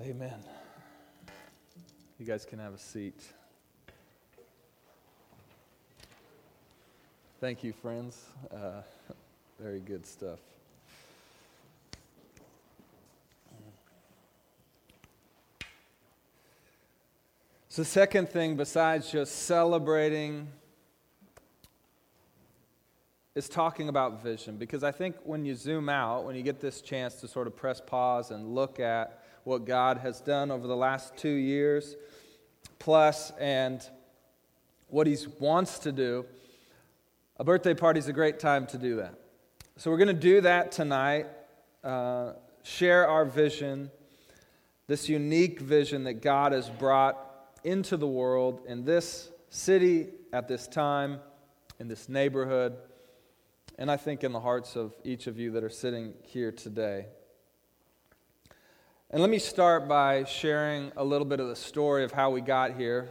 Amen. You guys can have a seat. Thank you, friends. Uh, very good stuff. So, second thing, besides just celebrating, is talking about vision. Because I think when you zoom out, when you get this chance to sort of press pause and look at what God has done over the last two years plus and what He wants to do, a birthday party is a great time to do that. So, we're going to do that tonight, uh, share our vision, this unique vision that God has brought into the world in this city at this time, in this neighborhood, and I think in the hearts of each of you that are sitting here today. And let me start by sharing a little bit of the story of how we got here,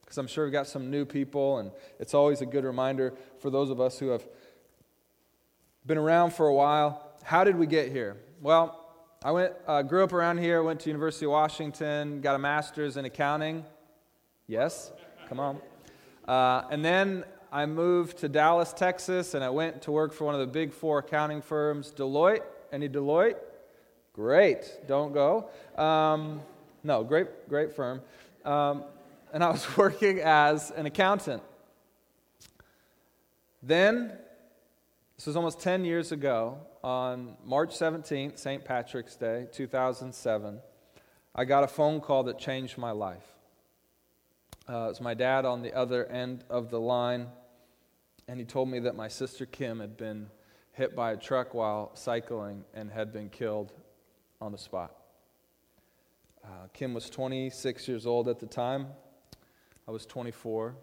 because I'm sure we've got some new people, and it's always a good reminder for those of us who have been around for a while. How did we get here? Well, I went, uh, grew up around here, went to University of Washington, got a master's in accounting. Yes, come on. Uh, and then I moved to Dallas, Texas, and I went to work for one of the big four accounting firms, Deloitte. Any Deloitte? Great. Don't go. Um, no, great, great firm. Um, and I was working as an accountant. Then, this was almost 10 years ago, on March 17th, St. Patrick's Day, 2007, I got a phone call that changed my life. Uh, it was my dad on the other end of the line, and he told me that my sister Kim had been hit by a truck while cycling and had been killed on the spot. Uh, Kim was 26 years old at the time. I was 24.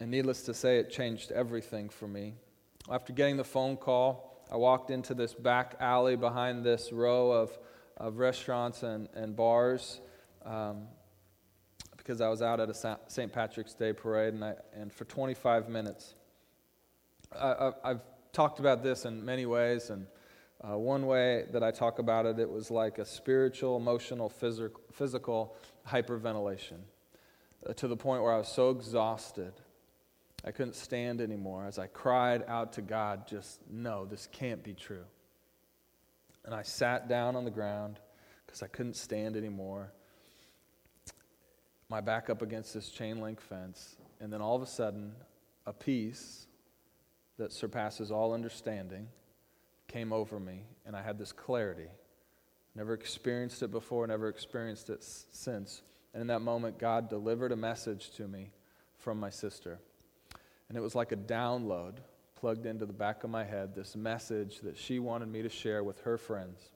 And needless to say, it changed everything for me. After getting the phone call, I walked into this back alley behind this row of, of restaurants and, and bars um, because I was out at a St. Patrick's Day parade, and, I, and for 25 minutes, I, have talked about this in many ways, and uh, one way that I talk about it, it was like a spiritual, emotional, phys- physical hyperventilation uh, to the point where I was so exhausted. I couldn't stand anymore as I cried out to God, just, no, this can't be true. And I sat down on the ground because I couldn't stand anymore. My back up against this chain link fence. And then all of a sudden, a peace that surpasses all understanding came over me, and I had this clarity. Never experienced it before, never experienced it since. And in that moment, God delivered a message to me from my sister. And it was like a download plugged into the back of my head this message that she wanted me to share with her friends,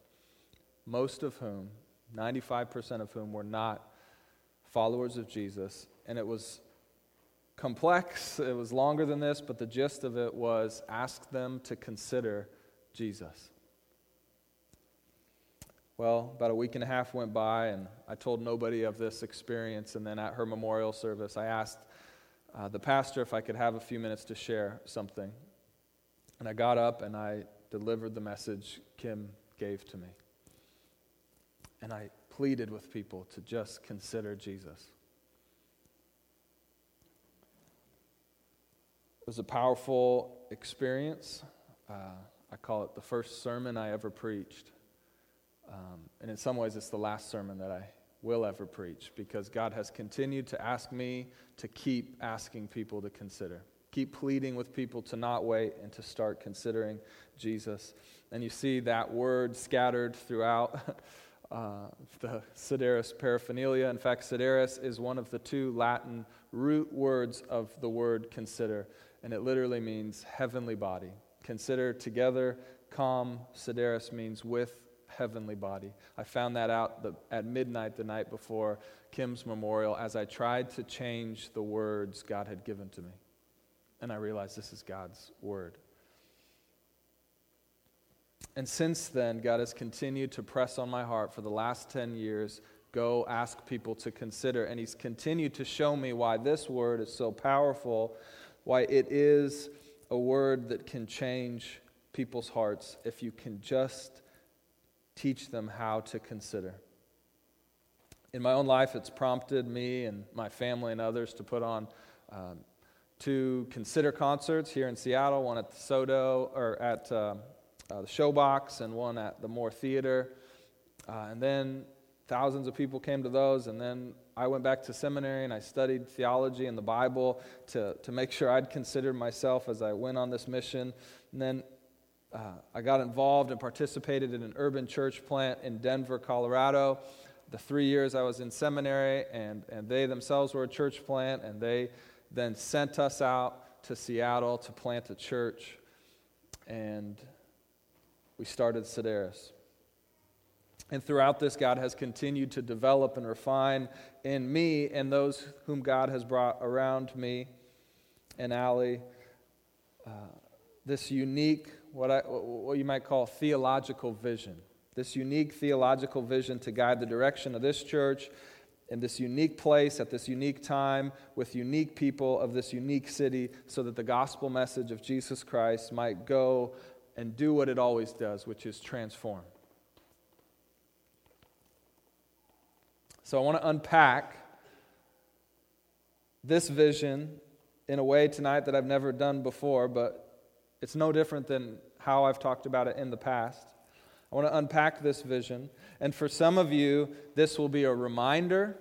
most of whom, 95% of whom, were not followers of Jesus. And it was complex, it was longer than this, but the gist of it was ask them to consider Jesus. Well, about a week and a half went by, and I told nobody of this experience. And then at her memorial service, I asked uh, the pastor if I could have a few minutes to share something. And I got up and I delivered the message Kim gave to me. And I pleaded with people to just consider Jesus. It was a powerful experience. Uh, I call it the first sermon I ever preached. Um, and in some ways, it's the last sermon that I will ever preach because God has continued to ask me to keep asking people to consider. Keep pleading with people to not wait and to start considering Jesus. And you see that word scattered throughout uh, the Sideris paraphernalia. In fact, Sideris is one of the two Latin root words of the word consider, and it literally means heavenly body. Consider together, calm, sideris means with heavenly body. I found that out the, at midnight the night before Kim's memorial as I tried to change the words God had given to me. And I realized this is God's word. And since then, God has continued to press on my heart for the last 10 years go ask people to consider. And He's continued to show me why this word is so powerful, why it is a word that can change people's hearts if you can just teach them how to consider. In my own life, it's prompted me and my family and others to put on um, two consider concerts here in Seattle, one at the SoDo or at uh, uh, the Showbox and one at the Moore Theater. Uh, and then thousands of people came to those. And then I went back to seminary and I studied theology and the Bible to, to make sure I'd considered myself as I went on this mission. And then uh, I got involved and participated in an urban church plant in Denver, Colorado. The three years I was in seminary, and, and they themselves were a church plant, and they then sent us out to Seattle to plant a church. And we started Sideris. And throughout this, God has continued to develop and refine in me and those whom God has brought around me and Allie uh, this unique, what, I, what you might call theological vision. This unique theological vision to guide the direction of this church in this unique place at this unique time with unique people of this unique city so that the gospel message of Jesus Christ might go and do what it always does, which is transform. So I want to unpack this vision in a way tonight that I've never done before, but it's no different than how I've talked about it in the past. I want to unpack this vision. And for some of you, this will be a reminder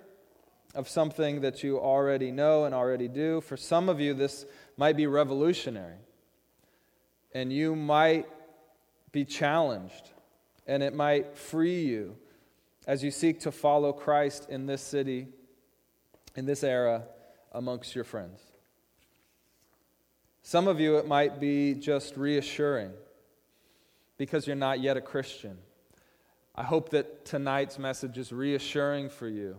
of something that you already know and already do. For some of you, this might be revolutionary and you might be challenged, and it might free you as you seek to follow Christ in this city, in this era, amongst your friends. Some of you, it might be just reassuring because you're not yet a Christian. I hope that tonight's message is reassuring for you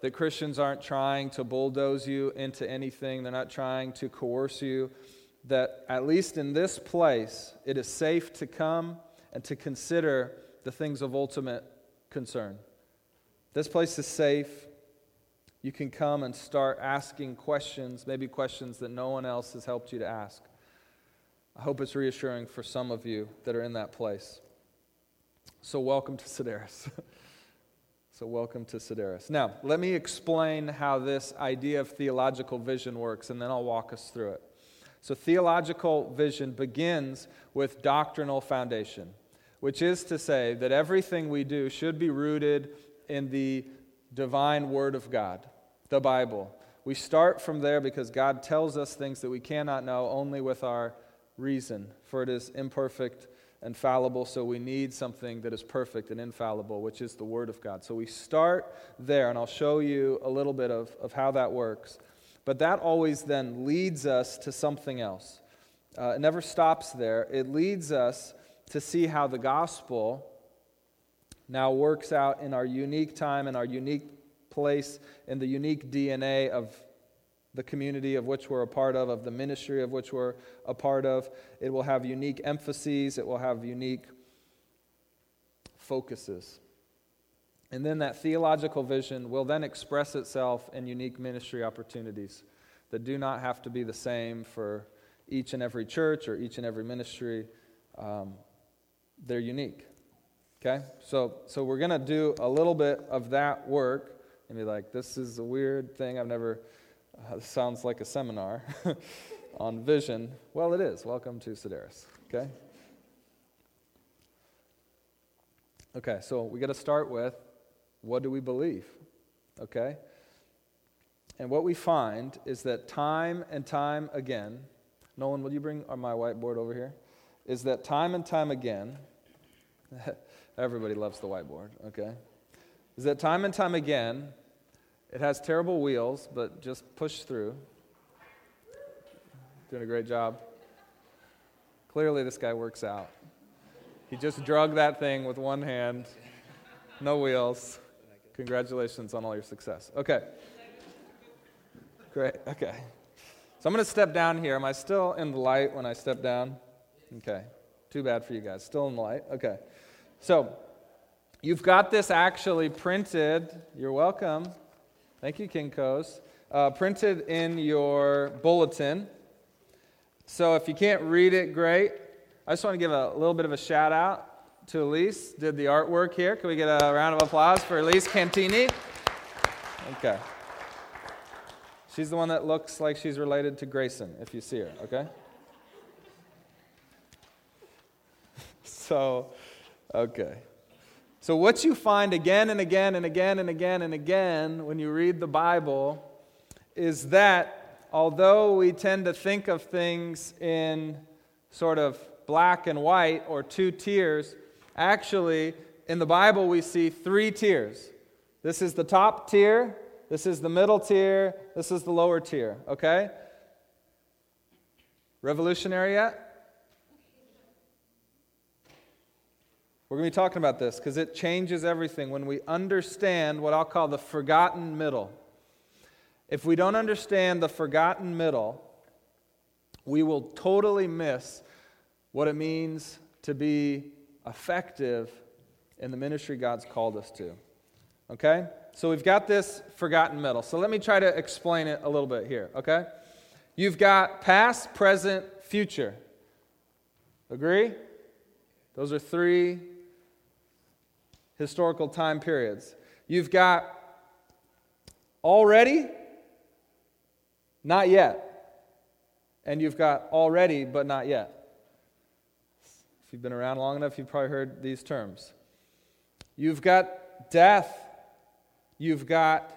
that Christians aren't trying to bulldoze you into anything, they're not trying to coerce you that at least in this place, it is safe to come and to consider the things of ultimate concern. This place is safe. You can come and start asking questions, maybe questions that no one else has helped you to ask. I hope it's reassuring for some of you that are in that place. So, welcome to Sideris. so, welcome to Sideris. Now, let me explain how this idea of theological vision works, and then I'll walk us through it. So, theological vision begins with doctrinal foundation, which is to say that everything we do should be rooted in the divine Word of God, the Bible. We start from there because God tells us things that we cannot know only with our reason, for it is imperfect and fallible, so we need something that is perfect and infallible, which is the Word of God. So we start there, and I'll show you a little bit of, of how that works. But that always then leads us to something else. Uh, it never stops there. It leads us to see how the gospel now works out in our unique time, and our unique place, in the unique DNA of the community of which we're a part of, of the ministry of which we're a part of. It will have unique emphases, it will have unique focuses. And then that theological vision will then express itself in unique ministry opportunities that do not have to be the same for each and every church or each and every ministry. Um, they're unique. Okay? So, so we're going to do a little bit of that work and be like, this is a weird thing. I've never, uh, sounds like a seminar on vision. Well, it is. Welcome to Sideris. Okay? Okay, so we got to start with what do we believe? Okay? And what we find is that time and time again, Nolan, will you bring my whiteboard over here? Is that time and time again, everybody loves the whiteboard, okay? Is that time and time again, it has terrible wheels, but just push through. Doing a great job. Clearly, this guy works out. He just drug that thing with one hand, no wheels. Congratulations on all your success. Okay. Great. Okay. So I'm going to step down here. Am I still in the light when I step down? Okay. Too bad for you guys. Still in the light. Okay. So you've got this actually printed. You're welcome. Thank you, Kinko's. Uh, printed in your bulletin. So if you can't read it, great. I just want to give a little bit of a shout out to Elise, did the artwork here. Can we get a round of applause for Elise Cantini? Okay. She's the one that looks like she's related to Grayson, if you see her, okay? so, okay. So, what you find again and again and again and again and again when you read the Bible is that although we tend to think of things in sort of black and white or two tiers, actually, in the Bible, we see three tiers. This is the top tier, this is the middle tier, this is the lower tier, okay? Revolutionary yet? We're going to be talking about this because it changes everything when we understand what I'll call the forgotten middle. If we don't understand the forgotten middle, we will totally miss what it means to be effective in the ministry God's called us to. Okay? So we've got this forgotten middle. So let me try to explain it a little bit here, okay? You've got past, present, future. Agree? Those are three historical time periods. You've got already, not yet. And you've got already, but not yet. If you've been around long enough, you've probably heard these terms. You've got death. You've got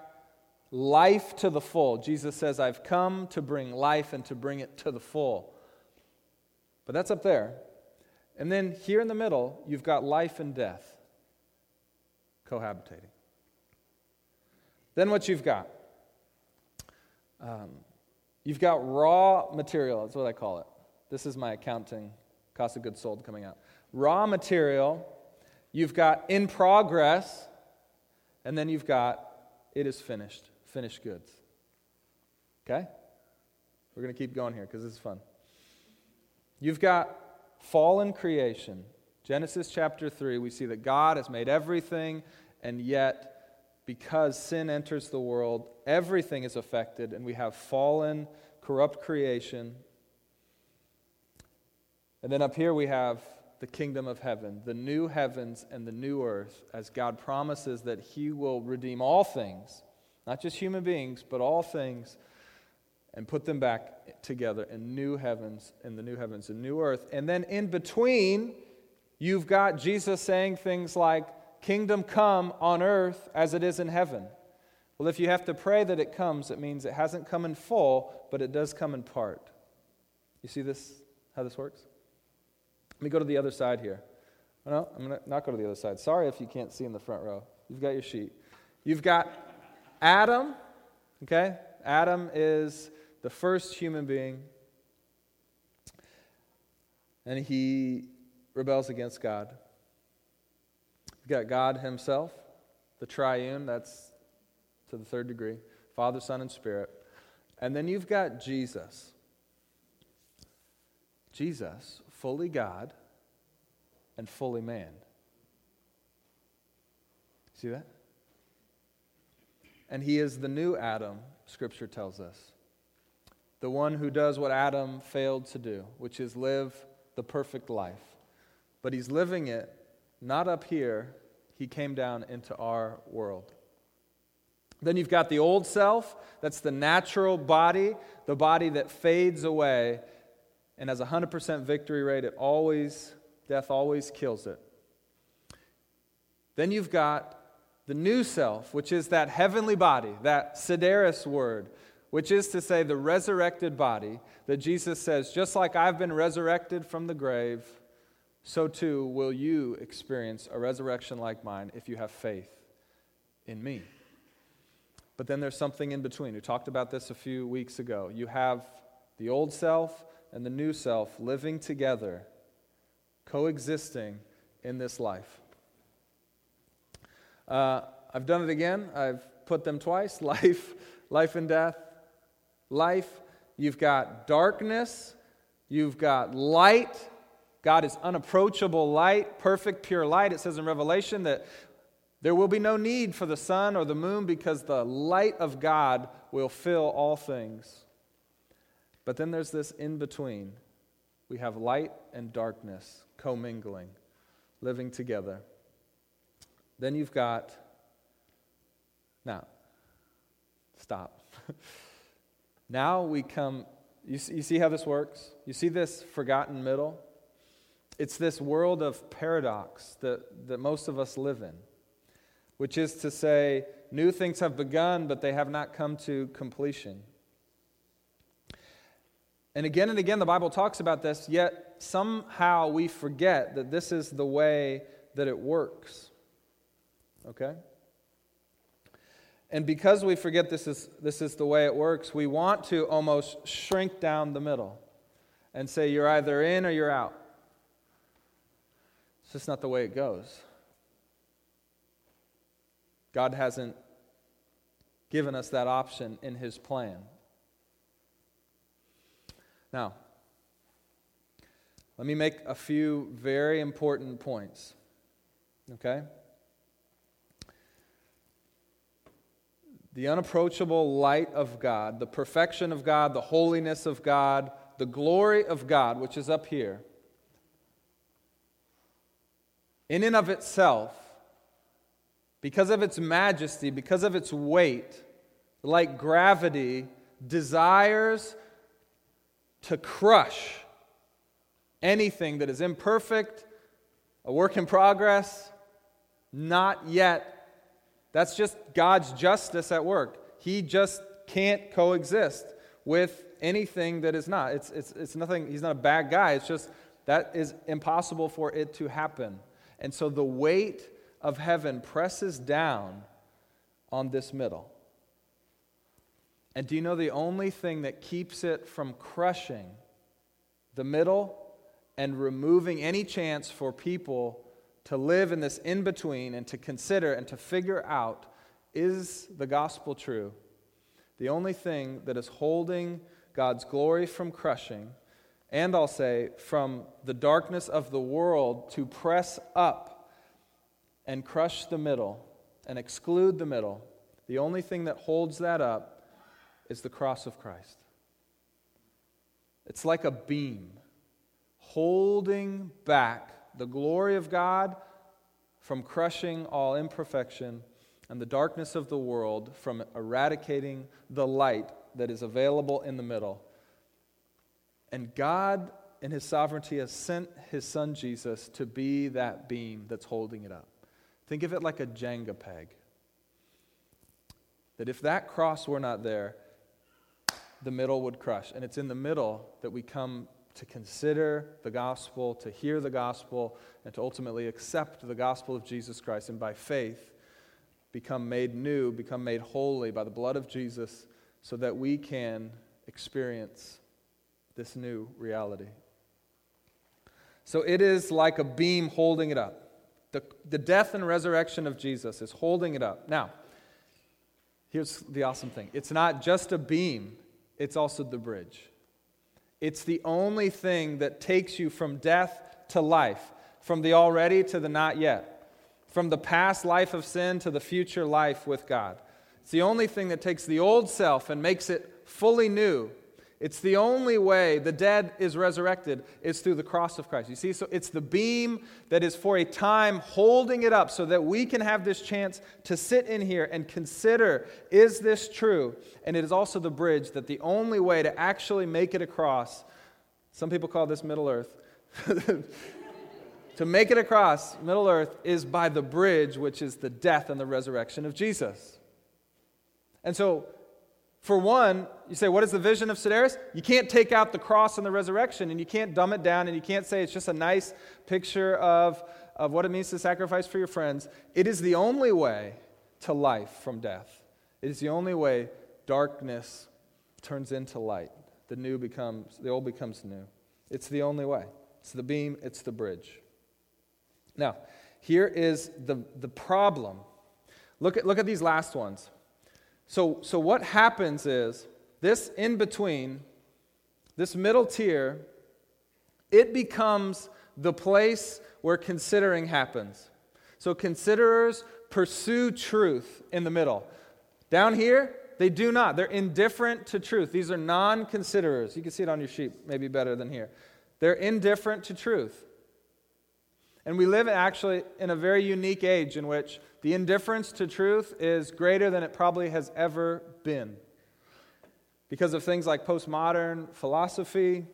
life to the full. Jesus says, I've come to bring life and to bring it to the full. But that's up there. And then here in the middle, you've got life and death cohabitating. Then what you've got? Um, you've got raw material, that's what I call it. This is my accounting, cost of goods sold coming out. Raw material, you've got in progress, and then you've got it is finished, finished goods. Okay? We're going to keep going here because this is fun. You've got fallen creation. Genesis chapter 3, we see that God has made everything and yet, because sin enters the world, everything is affected, and we have fallen, corrupt creation. And then up here we have the kingdom of heaven, the new heavens and the new earth, as God promises that He will redeem all things, not just human beings, but all things, and put them back together in new heavens, in the new heavens and new earth. And then in between, you've got Jesus saying things like, Kingdom come on earth as it is in heaven. Well, if you have to pray that it comes, it means it hasn't come in full, but it does come in part. You see this, how this works? Let me go to the other side here. No, I'm going to not go to the other side. Sorry if you can't see in the front row. You've got your sheet. You've got Adam, okay? Adam is the first human being, and he rebels against God. You've got God Himself, the triune, that's to the third degree Father, Son, and Spirit. And then you've got Jesus. Jesus, fully God and fully man. See that? And he is the new Adam, Scripture tells us. The one who does what Adam failed to do, which is live the perfect life. But he's living it not up here, he came down into our world. Then you've got the old self, that's the natural body, the body that fades away and has a 100% victory rate. It always, death always kills it. Then you've got the new self, which is that heavenly body, that sideris word, which is to say the resurrected body that Jesus says, just like I've been resurrected from the grave, so too will you experience a resurrection like mine if you have faith in me. But then there's something in between. We talked about this a few weeks ago. You have the old self and the new self living together, coexisting in this life. Uh, I've done it again. I've put them twice life, life and death. Life, you've got darkness, you've got light, God is unapproachable light, perfect, pure light. It says in Revelation that there will be no need for the sun or the moon because the light of God will fill all things. But then there's this in between. We have light and darkness commingling. living together. Then you've got, now, stop. now we come, you see, you see how this works? You see this forgotten middle? It's this world of paradox that, that most of us live in, which is to say, new things have begun, but they have not come to completion. And again and again, the Bible talks about this, yet somehow we forget that this is the way that it works. Okay? And because we forget this is, this is the way it works, we want to almost shrink down the middle and say you're either in or you're out. It's just not the way it goes. God hasn't given us that option in His plan. Now, let me make a few very important points. Okay? The unapproachable light of God, the perfection of God, the holiness of God, the glory of God, which is up here, in and of itself, because of its majesty, because of its weight, like gravity, desires to crush anything that is imperfect, a work in progress, not yet. That's just God's justice at work. He just can't coexist with anything that is not. It's, it's, it's nothing, he's not a bad guy. It's just that is impossible for it to happen. And so the weight of heaven presses down on this middle. And do you know the only thing that keeps it from crushing the middle and removing any chance for people to live in this in between and to consider and to figure out is the gospel true? The only thing that is holding God's glory from crushing, and I'll say from the darkness of the world to press up and crush the middle and exclude the middle, the only thing that holds that up is the cross of Christ. It's like a beam holding back the glory of God from crushing all imperfection and the darkness of the world from eradicating the light that is available in the middle. And God, in His sovereignty, has sent His Son Jesus to be that beam that's holding it up. Think of it like a Jenga peg. That if that cross were not there, the middle would crush. And it's in the middle that we come to consider the gospel, to hear the gospel, and to ultimately accept the gospel of Jesus Christ. And by faith, become made new, become made holy by the blood of Jesus, so that we can experience this new reality. So it is like a beam holding it up. The, the death and resurrection of Jesus is holding it up. Now, here's the awesome thing it's not just a beam, it's also the bridge. It's the only thing that takes you from death to life, from the already to the not yet, from the past life of sin to the future life with God. It's the only thing that takes the old self and makes it fully new it's the only way the dead is resurrected is through the cross of Christ. You see, so it's the beam that is for a time holding it up so that we can have this chance to sit in here and consider is this true? And it is also the bridge that the only way to actually make it across, some people call this Middle Earth. to make it across Middle Earth is by the bridge, which is the death and the resurrection of Jesus. And so for one, you say, what is the vision of Sideris? You can't take out the cross and the resurrection, and you can't dumb it down, and you can't say it's just a nice picture of, of what it means to sacrifice for your friends. It is the only way to life from death. It is the only way darkness turns into light. The new becomes, the old becomes new. It's the only way. It's the beam, it's the bridge. Now, here is the, the problem. Look at, look at these last ones. So, so what happens is this in between, this middle tier, it becomes the place where considering happens. So considerers pursue truth in the middle. Down here, they do not. They're indifferent to truth. These are non considerers. You can see it on your sheet, maybe better than here. They're indifferent to truth. And we live actually in a very unique age in which the indifference to truth is greater than it probably has ever been. Because of things like postmodern philosophy,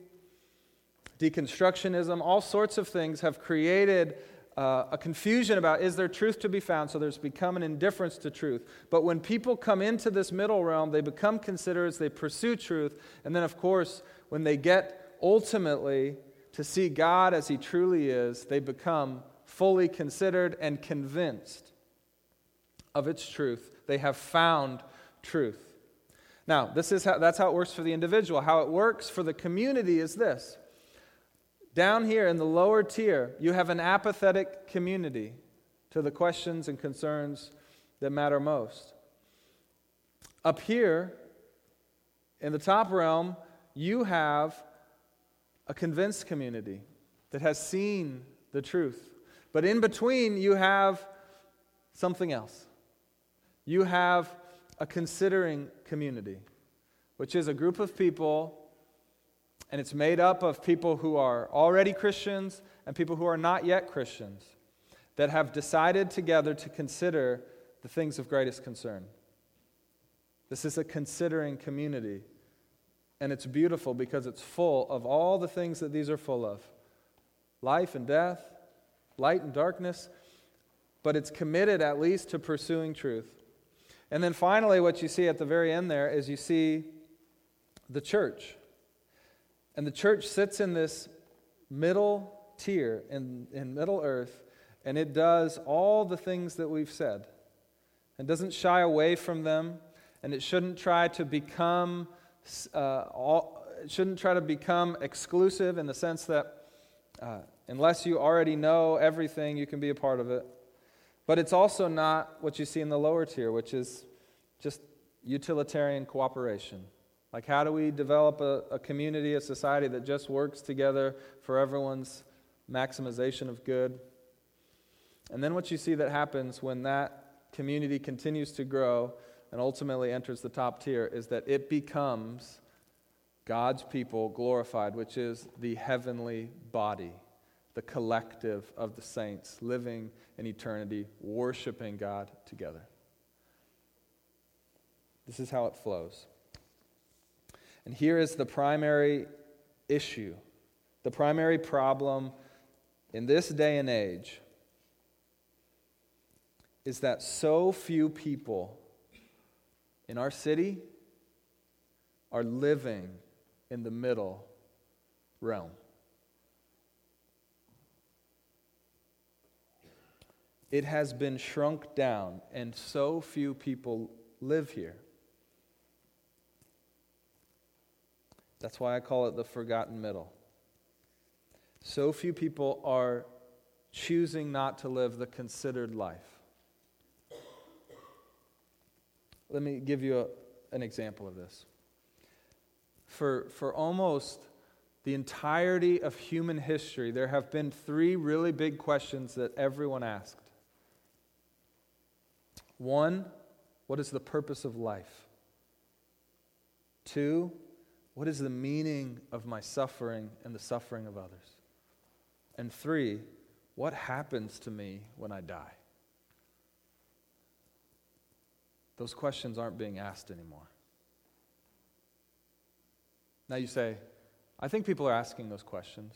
deconstructionism, all sorts of things have created uh, a confusion about is there truth to be found, so there's become an indifference to truth. But when people come into this middle realm, they become considerate, they pursue truth, and then, of course, when they get ultimately to see God as He truly is, they become fully considered and convinced of its truth. They have found truth. Now, this is how, that's how it works for the individual. How it works for the community is this. Down here in the lower tier, you have an apathetic community to the questions and concerns that matter most. Up here, in the top realm, you have a convinced community that has seen the truth. But in between, you have something else. You have a considering community, which is a group of people, and it's made up of people who are already Christians and people who are not yet Christians, that have decided together to consider the things of greatest concern. This is a considering community. And it's beautiful because it's full of all the things that these are full of life and death, light and darkness, but it's committed at least to pursuing truth. And then finally, what you see at the very end there is you see the church. And the church sits in this middle tier, in, in Middle Earth, and it does all the things that we've said. and doesn't shy away from them, and it shouldn't try to become uh, all, shouldn't try to become exclusive in the sense that uh, unless you already know everything, you can be a part of it. But it's also not what you see in the lower tier, which is just utilitarian cooperation. Like, how do we develop a, a community, a society that just works together for everyone's maximization of good? And then what you see that happens when that community continues to grow and ultimately enters the top tier is that it becomes God's people glorified, which is the heavenly body, the collective of the saints living in eternity, worshiping God together. This is how it flows. And here is the primary issue, the primary problem in this day and age is that so few people in our city are living in the middle realm. It has been shrunk down, and so few people live here. That's why I call it the forgotten middle. So few people are choosing not to live the considered life. Let me give you a, an example of this. For, for almost the entirety of human history, there have been three really big questions that everyone asked. One, what is the purpose of life? Two, what is the meaning of my suffering and the suffering of others? And three, what happens to me when I die? Those questions aren't being asked anymore. Now you say, I think people are asking those questions.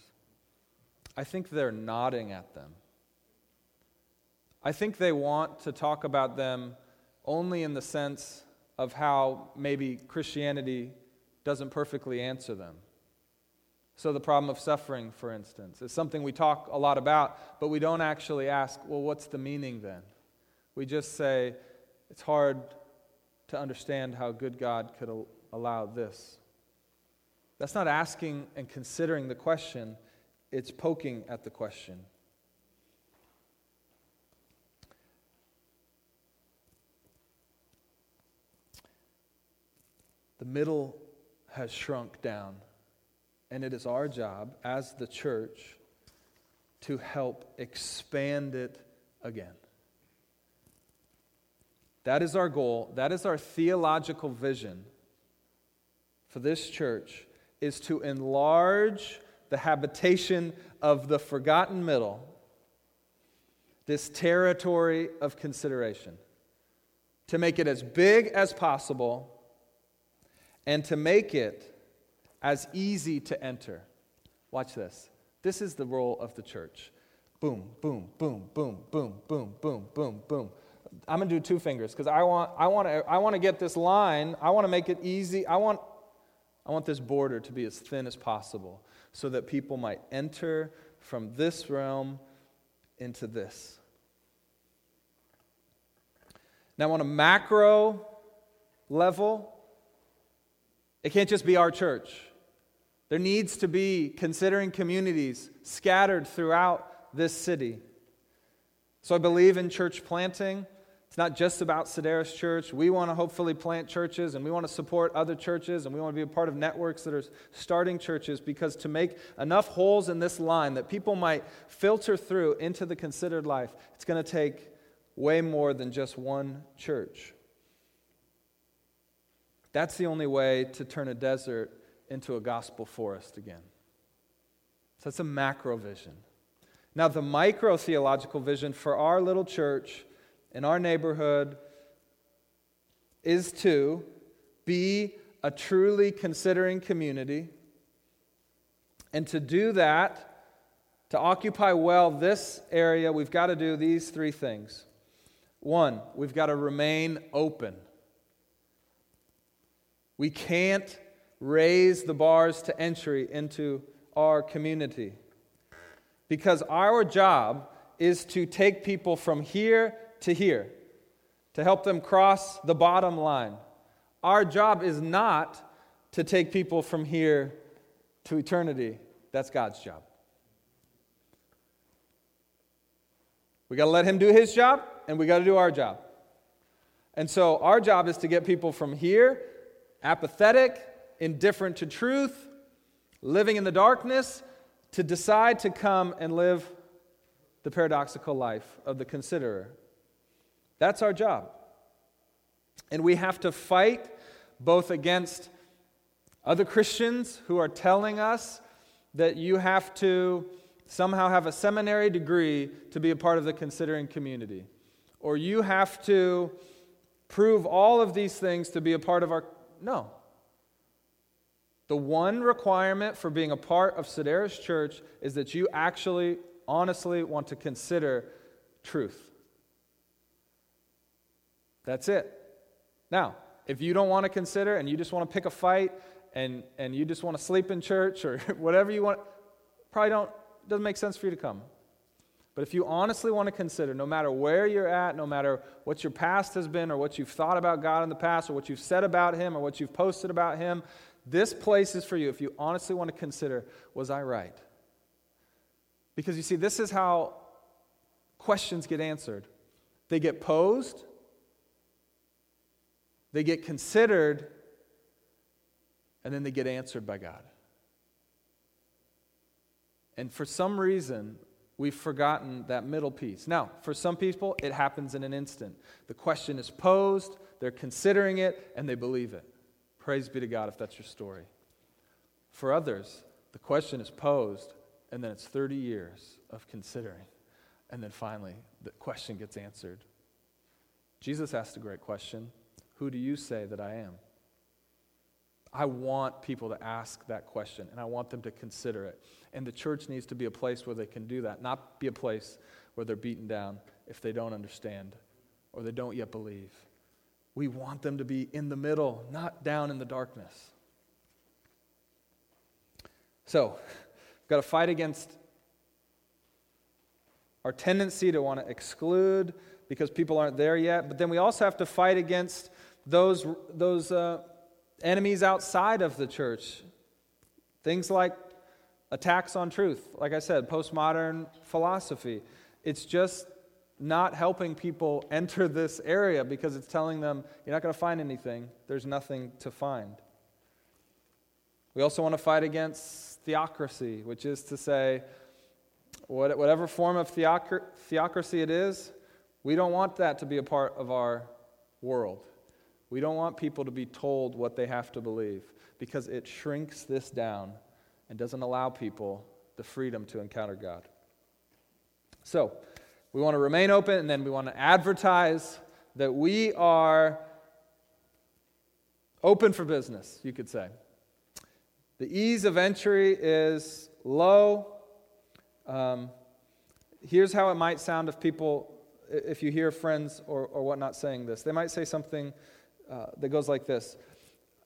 I think they're nodding at them. I think they want to talk about them only in the sense of how maybe Christianity doesn't perfectly answer them. So, the problem of suffering, for instance, is something we talk a lot about, but we don't actually ask, well, what's the meaning then? We just say, it's hard to understand how good God could allow this. That's not asking and considering the question, it's poking at the question. The middle has shrunk down, and it is our job as the church to help expand it again. That is our goal. That is our theological vision for this church is to enlarge the habitation of the forgotten middle this territory of consideration, to make it as big as possible, and to make it as easy to enter. Watch this. This is the role of the church. Boom, boom, boom, boom, boom, boom, boom, boom, boom. I'm going to do two fingers because I want, I, want to, I want to get this line, I want to make it easy. I want, I want this border to be as thin as possible so that people might enter from this realm into this. Now, on a macro level, it can't just be our church. There needs to be considering communities scattered throughout this city. So I believe in church planting. It's not just about Sideris Church. We want to hopefully plant churches and we want to support other churches and we want to be a part of networks that are starting churches because to make enough holes in this line that people might filter through into the considered life, it's going to take way more than just one church. That's the only way to turn a desert into a gospel forest again. So that's a macro vision. Now, the micro theological vision for our little church in our neighborhood is to be a truly considering community. And to do that, to occupy well this area, we've got to do these three things. One, we've got to remain open. We can't raise the bars to entry into our community because our job is to take people from here to here, to help them cross the bottom line. Our job is not to take people from here to eternity. That's God's job. We got to let Him do His job, and we got to do our job. And so, our job is to get people from here, apathetic, indifferent to truth, living in the darkness, to decide to come and live the paradoxical life of the considerer. That's our job. And we have to fight both against other Christians who are telling us that you have to somehow have a seminary degree to be a part of the considering community, or you have to prove all of these things to be a part of our. No. The one requirement for being a part of Sideris Church is that you actually, honestly want to consider truth. That's it. Now, if you don't want to consider and you just want to pick a fight and, and you just want to sleep in church or whatever you want, probably don't, doesn't make sense for you to come. But if you honestly want to consider, no matter where you're at, no matter what your past has been, or what you've thought about God in the past, or what you've said about Him, or what you've posted about Him, this place is for you. If you honestly want to consider, was I right? Because you see, this is how questions get answered they get posed, they get considered, and then they get answered by God. And for some reason, we've forgotten that middle piece. Now, for some people, it happens in an instant. The question is posed, they're considering it, and they believe it. Praise be to God if that's your story. For others, the question is posed, and then it's 30 years of considering. And then finally, the question gets answered. Jesus asked a great question who do you say that I am? I want people to ask that question and I want them to consider it. And the church needs to be a place where they can do that, not be a place where they're beaten down if they don't understand or they don't yet believe. We want them to be in the middle, not down in the darkness. So, we've got to fight against our tendency to want to exclude because people aren't there yet, but then we also have to fight against those, those uh, enemies outside of the church. Things like attacks on truth, like I said, postmodern philosophy. It's just not helping people enter this area because it's telling them you're not going to find anything, there's nothing to find. We also want to fight against theocracy, which is to say, whatever form of theocracy it is, we don't want that to be a part of our world. We don't want people to be told what they have to believe because it shrinks this down and doesn't allow people the freedom to encounter God. So, We want to remain open, and then we want to advertise that we are open for business, you could say. The ease of entry is low. Um, here's how it might sound if people, if you hear friends or, or whatnot saying this. They might say something uh, that goes like this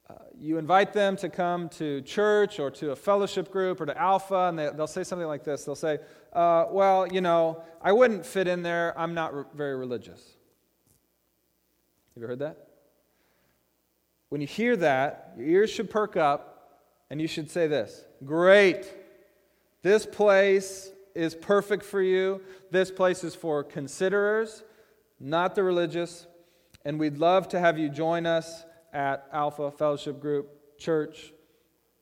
uh, You invite them to come to church or to a fellowship group or to Alpha, and they, will say something like this. They'll say, uh, Well, you know, I wouldn't fit in there. I'm not re- very religious. Have you heard that? When you hear that, your ears should perk up and you should say this Great! This place is perfect for you. This place is for considerers, not the religious. And we'd love to have you join us at Alpha Fellowship Group, church,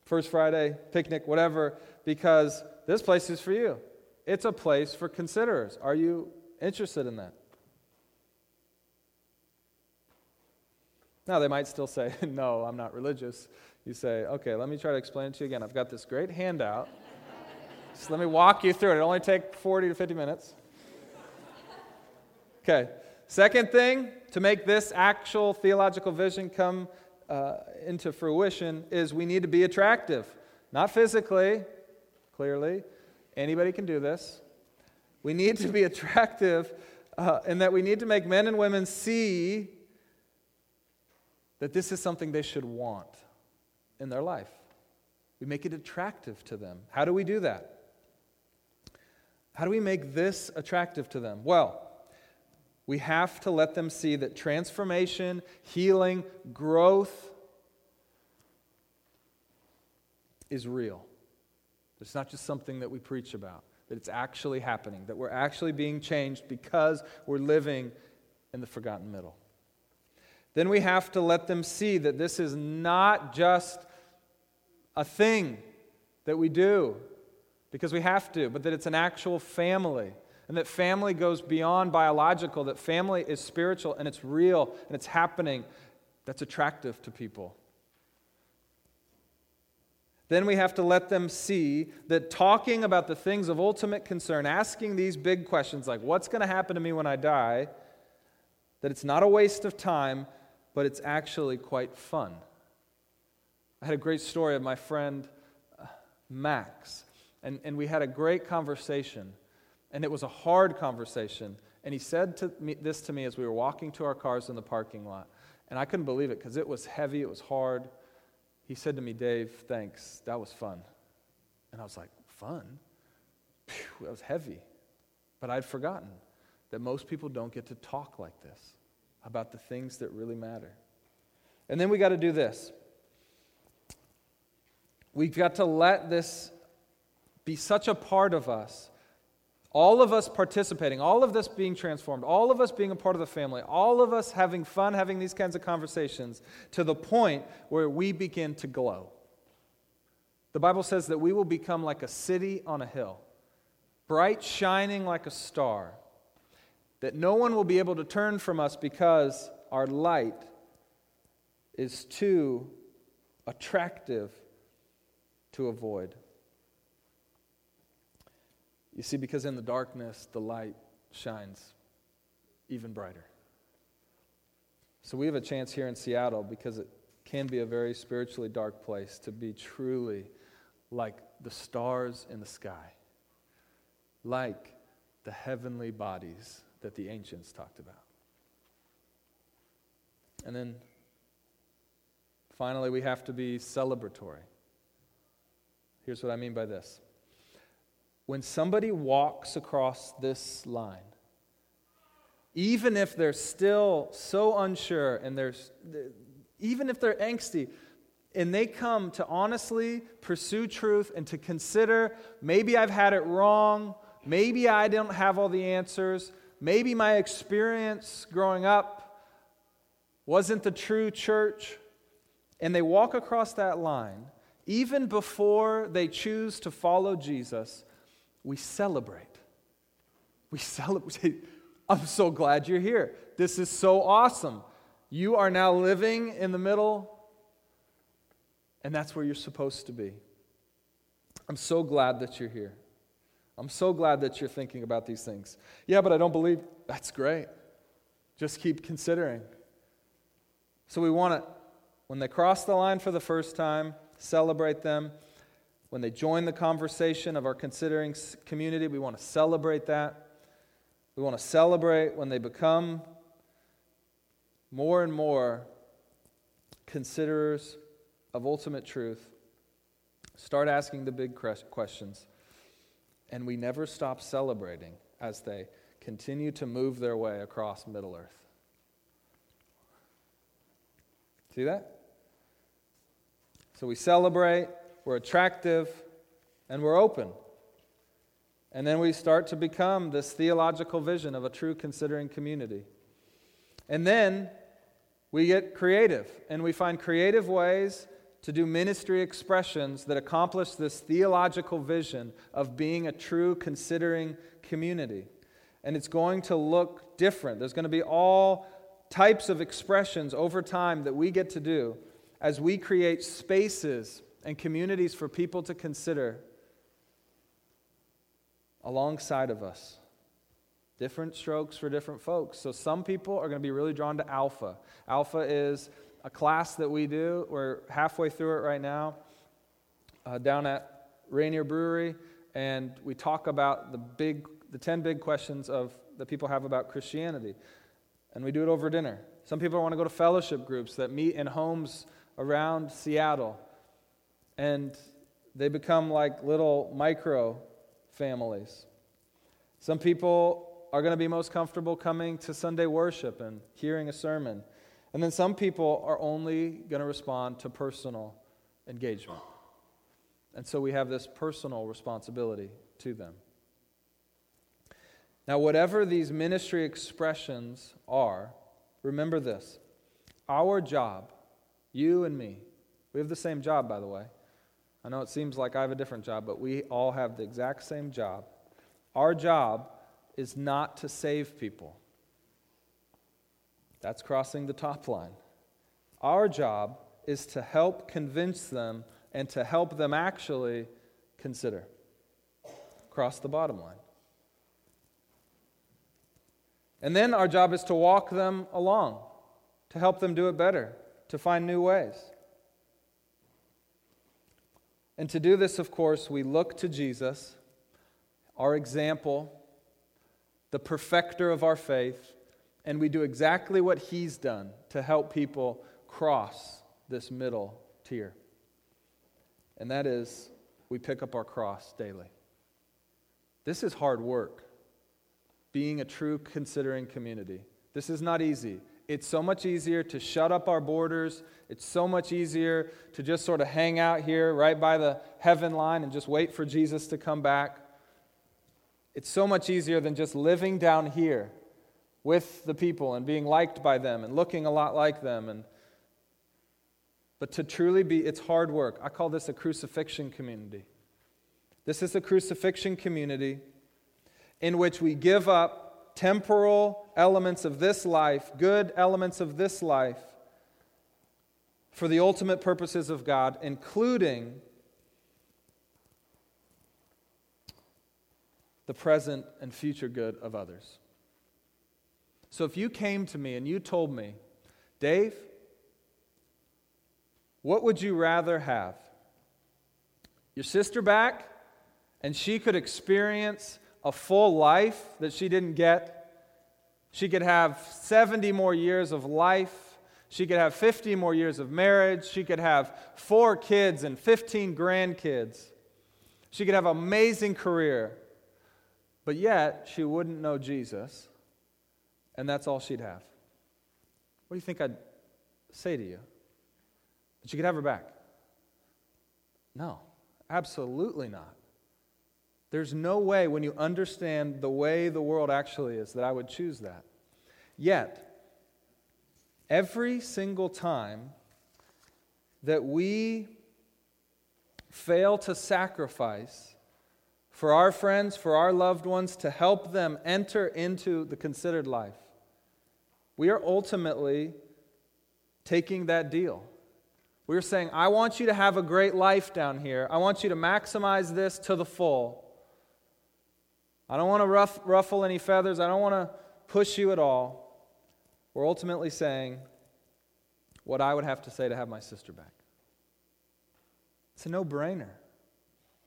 First Friday, picnic, whatever, because this place is for you. It's a place for considerers. Are you interested in that? Now, they might still say, No, I'm not religious. You say, Okay, let me try to explain it to you again. I've got this great handout. Just let me walk you through it. It'll only take 40 to 50 minutes. Okay, second thing to make this actual theological vision come uh, into fruition is we need to be attractive. Not physically, clearly. Anybody can do this. We need to be attractive uh, in that we need to make men and women see that this is something they should want in their life. We make it attractive to them. How do we do that? How do we make this attractive to them? Well, we have to let them see that transformation, healing, growth is real. It's not just something that we preach about, that it's actually happening, that we're actually being changed because we're living in the forgotten middle then we have to let them see that this is not just a thing that we do because we have to, but that it's an actual family. And that family goes beyond biological, that family is spiritual and it's real and it's happening. That's attractive to people. Then we have to let them see that talking about the things of ultimate concern, asking these big questions like, what's going to happen to me when I die, that it's not a waste of time, but it's actually quite fun. I had a great story of my friend uh, Max, and, and we had a great conversation, and it was a hard conversation. And he said to me, this to me as we were walking to our cars in the parking lot, and I couldn't believe it because it was heavy, it was hard. He said to me, Dave, thanks, that was fun. And I was like, fun? Phew, that was heavy. But I'd forgotten that most people don't get to talk like this about the things that really matter. And then we got to do this. We've got to let this be such a part of us. All of us participating, all of this being transformed, all of us being a part of the family, all of us having fun having these kinds of conversations to the point where we begin to glow. The Bible says that we will become like a city on a hill, bright, shining like a star that no one will be able to turn from us because our light is too attractive to avoid. You see, because in the darkness, the light shines even brighter. So we have a chance here in Seattle because it can be a very spiritually dark place to be truly like the stars in the sky, like the heavenly bodies that the ancients talked about. And then finally, we have to be celebratory. Here's what I mean by this when somebody walks across this line, even if they're still so unsure and there's even if they're angsty and they come to honestly pursue truth and to consider maybe I've had it wrong, maybe I don't have all the answers, maybe my experience growing up wasn't the true church, and they walk across that line, even before they choose to follow Jesus, we celebrate. We celebrate. I'm so glad you're here. This is so awesome. You are now living in the middle, and that's where you're supposed to be. I'm so glad that you're here. I'm so glad that you're thinking about these things. Yeah, but I don't believe. That's great. Just keep considering. So we want to, when they cross the line for the first time, celebrate them. When they join the conversation of our considering community, we want to celebrate that. We want to celebrate when they become more and more considerers of ultimate truth. Start asking the big questions. And we never stop celebrating as they continue to move their way across Middle Earth. See that? So we celebrate, we're attractive, and we're open. And then we start to become this theological vision of a true considering community. And then we get creative, and we find creative ways to do ministry expressions that accomplish this theological vision of being a true considering community. And it's going to look different. There's going to be all types of expressions over time that we get to do as we create spaces and communities for people to consider alongside of us. Different strokes for different folks. So some people are going to be really drawn to Alpha. Alpha is a class that we do. We're halfway through it right now uh, down at Rainier Brewery, and we talk about the big, the 10 big questions of that people have about Christianity. And we do it over dinner. Some people want to go to fellowship groups that meet in homes around Seattle. And they become like little micro families. Some people are going to be most comfortable coming to Sunday worship and hearing a sermon. And then some people are only going to respond to personal engagement. And so we have this personal responsibility to them. Now, whatever these ministry expressions are, remember this our job, you and me, we have the same job, by the way. I know it seems like I have a different job, but we all have the exact same job. Our job is not to save people. That's crossing the top line. Our job is to help convince them and to help them actually consider. Cross the bottom line. And then our job is to walk them along, to help them do it better, to find new ways. And to do this, of course, we look to Jesus, our example, the perfecter of our faith, and we do exactly what he's done to help people cross this middle tier. And that is, we pick up our cross daily. This is hard work, being a true considering community. This is not easy. It's so much easier to shut up our borders. It's so much easier to just sort of hang out here right by the heaven line and just wait for Jesus to come back. It's so much easier than just living down here with the people and being liked by them and looking a lot like them and but to truly be it's hard work i call this a crucifixion community this is a crucifixion community in which we give up temporal elements of this life good elements of this life for the ultimate purposes of god including the present and future good of others so if you came to me and you told me, Dave, what would you rather have? Your sister back, and she could experience a full life that she didn't get. She could have 70 more years of life. She could have 50 more years of marriage. She could have four kids and 15 grandkids. She could have an amazing career. But yet, she wouldn't know Jesus and that's all she'd have. What do you think I'd say to you? That you could have her back? No, absolutely not. There's no way, when you understand the way the world actually is, that I would choose that. Yet, every single time that we fail to sacrifice for our friends, for our loved ones, to help them enter into the considered life, we are ultimately taking that deal. We're saying, I want you to have a great life down here. I want you to maximize this to the full. I don't want to ruff, ruffle any feathers. I don't want to push you at all. We're ultimately saying what I would have to say to have my sister back. It's a no brainer.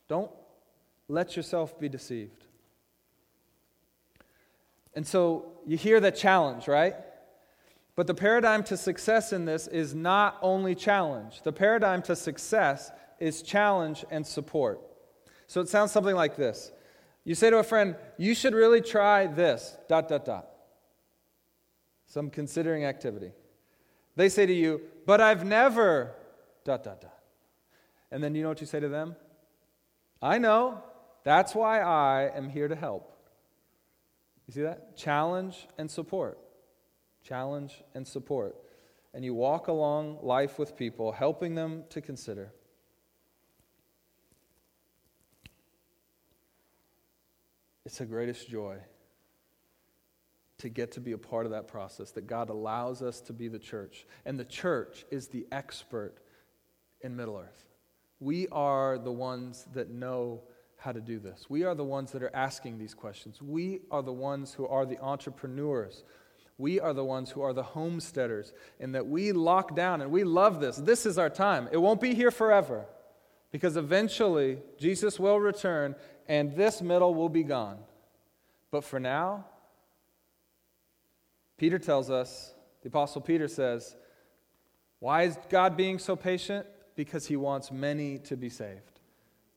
Don't let yourself be deceived. And so you hear that challenge, right? But the paradigm to success in this is not only challenge. The paradigm to success is challenge and support. So it sounds something like this. You say to a friend, you should really try this, dot, dot, dot. Some considering activity. They say to you, but I've never, dot, dot, dot. And then you know what you say to them? I know. That's why I am here to help. You see that? Challenge and support challenge, and support. And you walk along life with people, helping them to consider. It's the greatest joy to get to be a part of that process, that God allows us to be the church. And the church is the expert in Middle Earth. We are the ones that know how to do this. We are the ones that are asking these questions. We are the ones who are the entrepreneurs we are the ones who are the homesteaders, and that we lock down and we love this. This is our time. It won't be here forever because eventually Jesus will return and this middle will be gone. But for now, Peter tells us, the Apostle Peter says, Why is God being so patient? Because he wants many to be saved.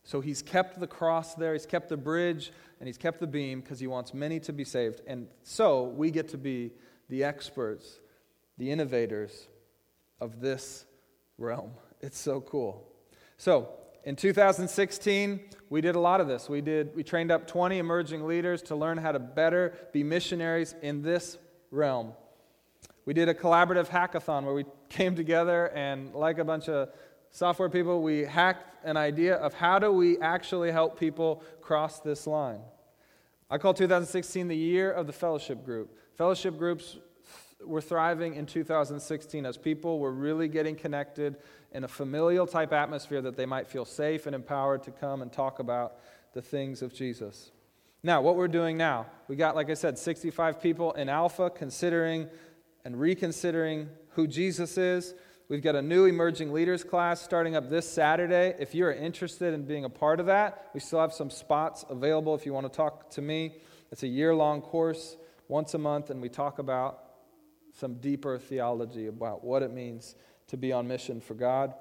So he's kept the cross there, he's kept the bridge, and he's kept the beam because he wants many to be saved. And so we get to be the experts, the innovators of this realm. It's so cool. So, in 2016, we did a lot of this. We did we trained up 20 emerging leaders to learn how to better be missionaries in this realm. We did a collaborative hackathon where we came together and like a bunch of software people, we hacked an idea of how do we actually help people cross this line. I call 2016 the year of the fellowship group. Fellowship groups were thriving in 2016 as people were really getting connected in a familial type atmosphere that they might feel safe and empowered to come and talk about the things of Jesus. Now, what we're doing now, we got, like I said, 65 people in Alpha considering and reconsidering who Jesus is. We've got a new emerging leaders class starting up this Saturday. If you're interested in being a part of that, we still have some spots available if you want to talk to me. It's a year long course once a month, and we talk about some deeper theology about what it means to be on mission for God.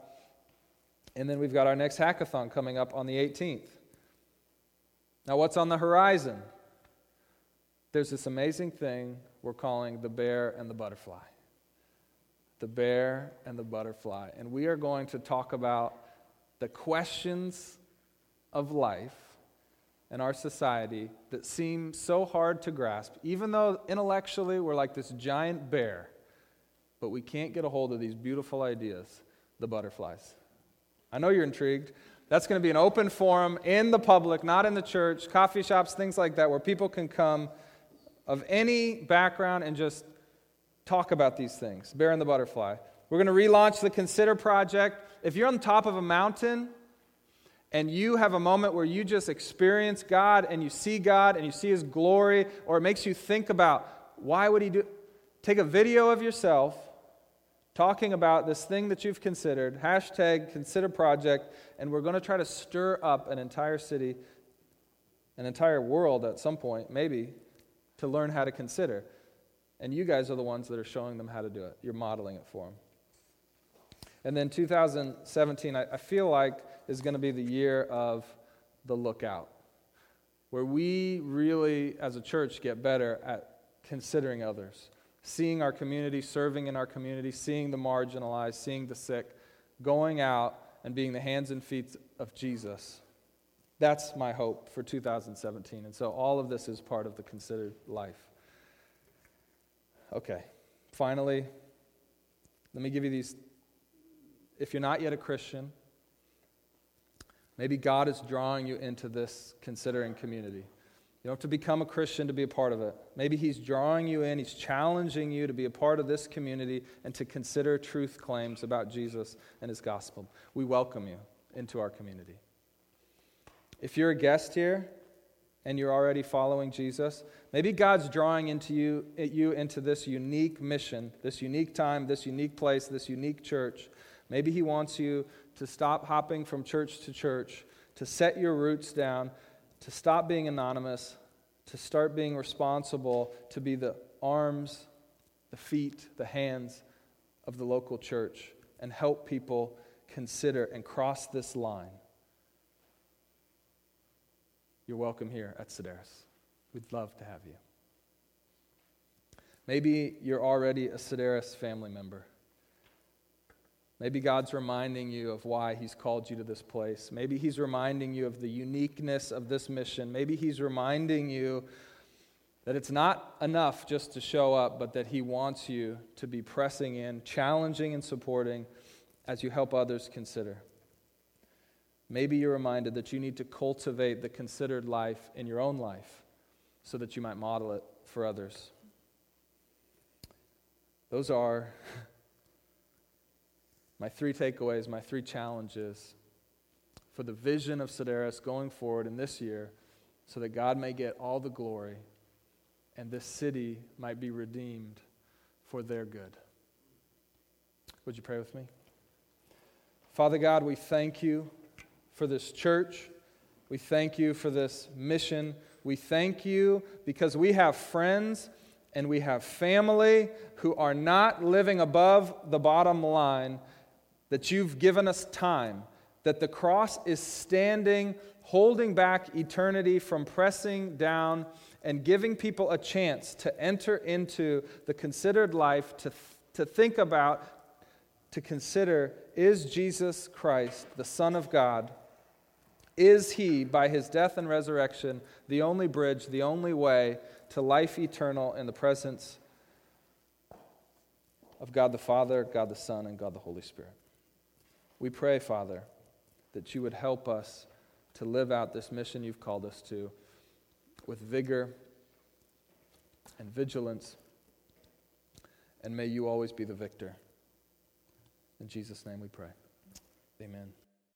And then we've got our next hackathon coming up on the 18th. Now, what's on the horizon? There's this amazing thing we're calling the bear and the butterfly. The bear and the butterfly. And we are going to talk about the questions of life in our society that seem so hard to grasp, even though intellectually we're like this giant bear, but we can't get a hold of these beautiful ideas the butterflies. I know you're intrigued. That's going to be an open forum in the public, not in the church, coffee shops, things like that, where people can come of any background and just talk about these things. Bear and the butterfly. We're going to relaunch the Consider Project. If you're on top of a mountain, and you have a moment where you just experience God and you see God and you see His glory, or it makes you think about why would He do? Take a video of yourself talking about this thing that you've considered, hashtag consider project, and we're going to try to stir up an entire city, an entire world at some point, maybe, to learn how to consider. And you guys are the ones that are showing them how to do it. You're modeling it for them. And then 2017, I, I feel like is going to be the year of the lookout, where we really, as a church, get better at considering others, seeing our community, serving in our community, seeing the marginalized, seeing the sick, going out and being the hands and feet of Jesus. That's my hope for 2017. And so all of this is part of the considered life. Okay, finally, let me give you these. If you're not yet a Christian, Maybe God is drawing you into this considering community. You don't have to become a Christian to be a part of it. Maybe He's drawing you in, He's challenging you to be a part of this community and to consider truth claims about Jesus and His gospel. We welcome you into our community. If you're a guest here, and you're already following Jesus. Maybe God's drawing into you, you into this unique mission, this unique time, this unique place, this unique church. Maybe He wants you to stop hopping from church to church, to set your roots down, to stop being anonymous, to start being responsible, to be the arms, the feet, the hands of the local church, and help people consider and cross this line you're welcome here at Sideris. We'd love to have you. Maybe you're already a Sideris family member. Maybe God's reminding you of why He's called you to this place. Maybe He's reminding you of the uniqueness of this mission. Maybe He's reminding you that it's not enough just to show up, but that He wants you to be pressing in, challenging, and supporting as you help others consider. Maybe you're reminded that you need to cultivate the considered life in your own life so that you might model it for others. Those are my three takeaways, my three challenges for the vision of Sideris going forward in this year so that God may get all the glory and this city might be redeemed for their good. Would you pray with me? Father God, we thank you for this church. We thank you for this mission. We thank you because we have friends and we have family who are not living above the bottom line, that you've given us time, that the cross is standing, holding back eternity from pressing down and giving people a chance to enter into the considered life, to, to think about, to consider is Jesus Christ, the Son of God? Is he, by his death and resurrection, the only bridge, the only way to life eternal in the presence of God the Father, God the Son, and God the Holy Spirit? We pray, Father, that you would help us to live out this mission you've called us to with vigor and vigilance. And may you always be the victor. In Jesus' name we pray. Amen.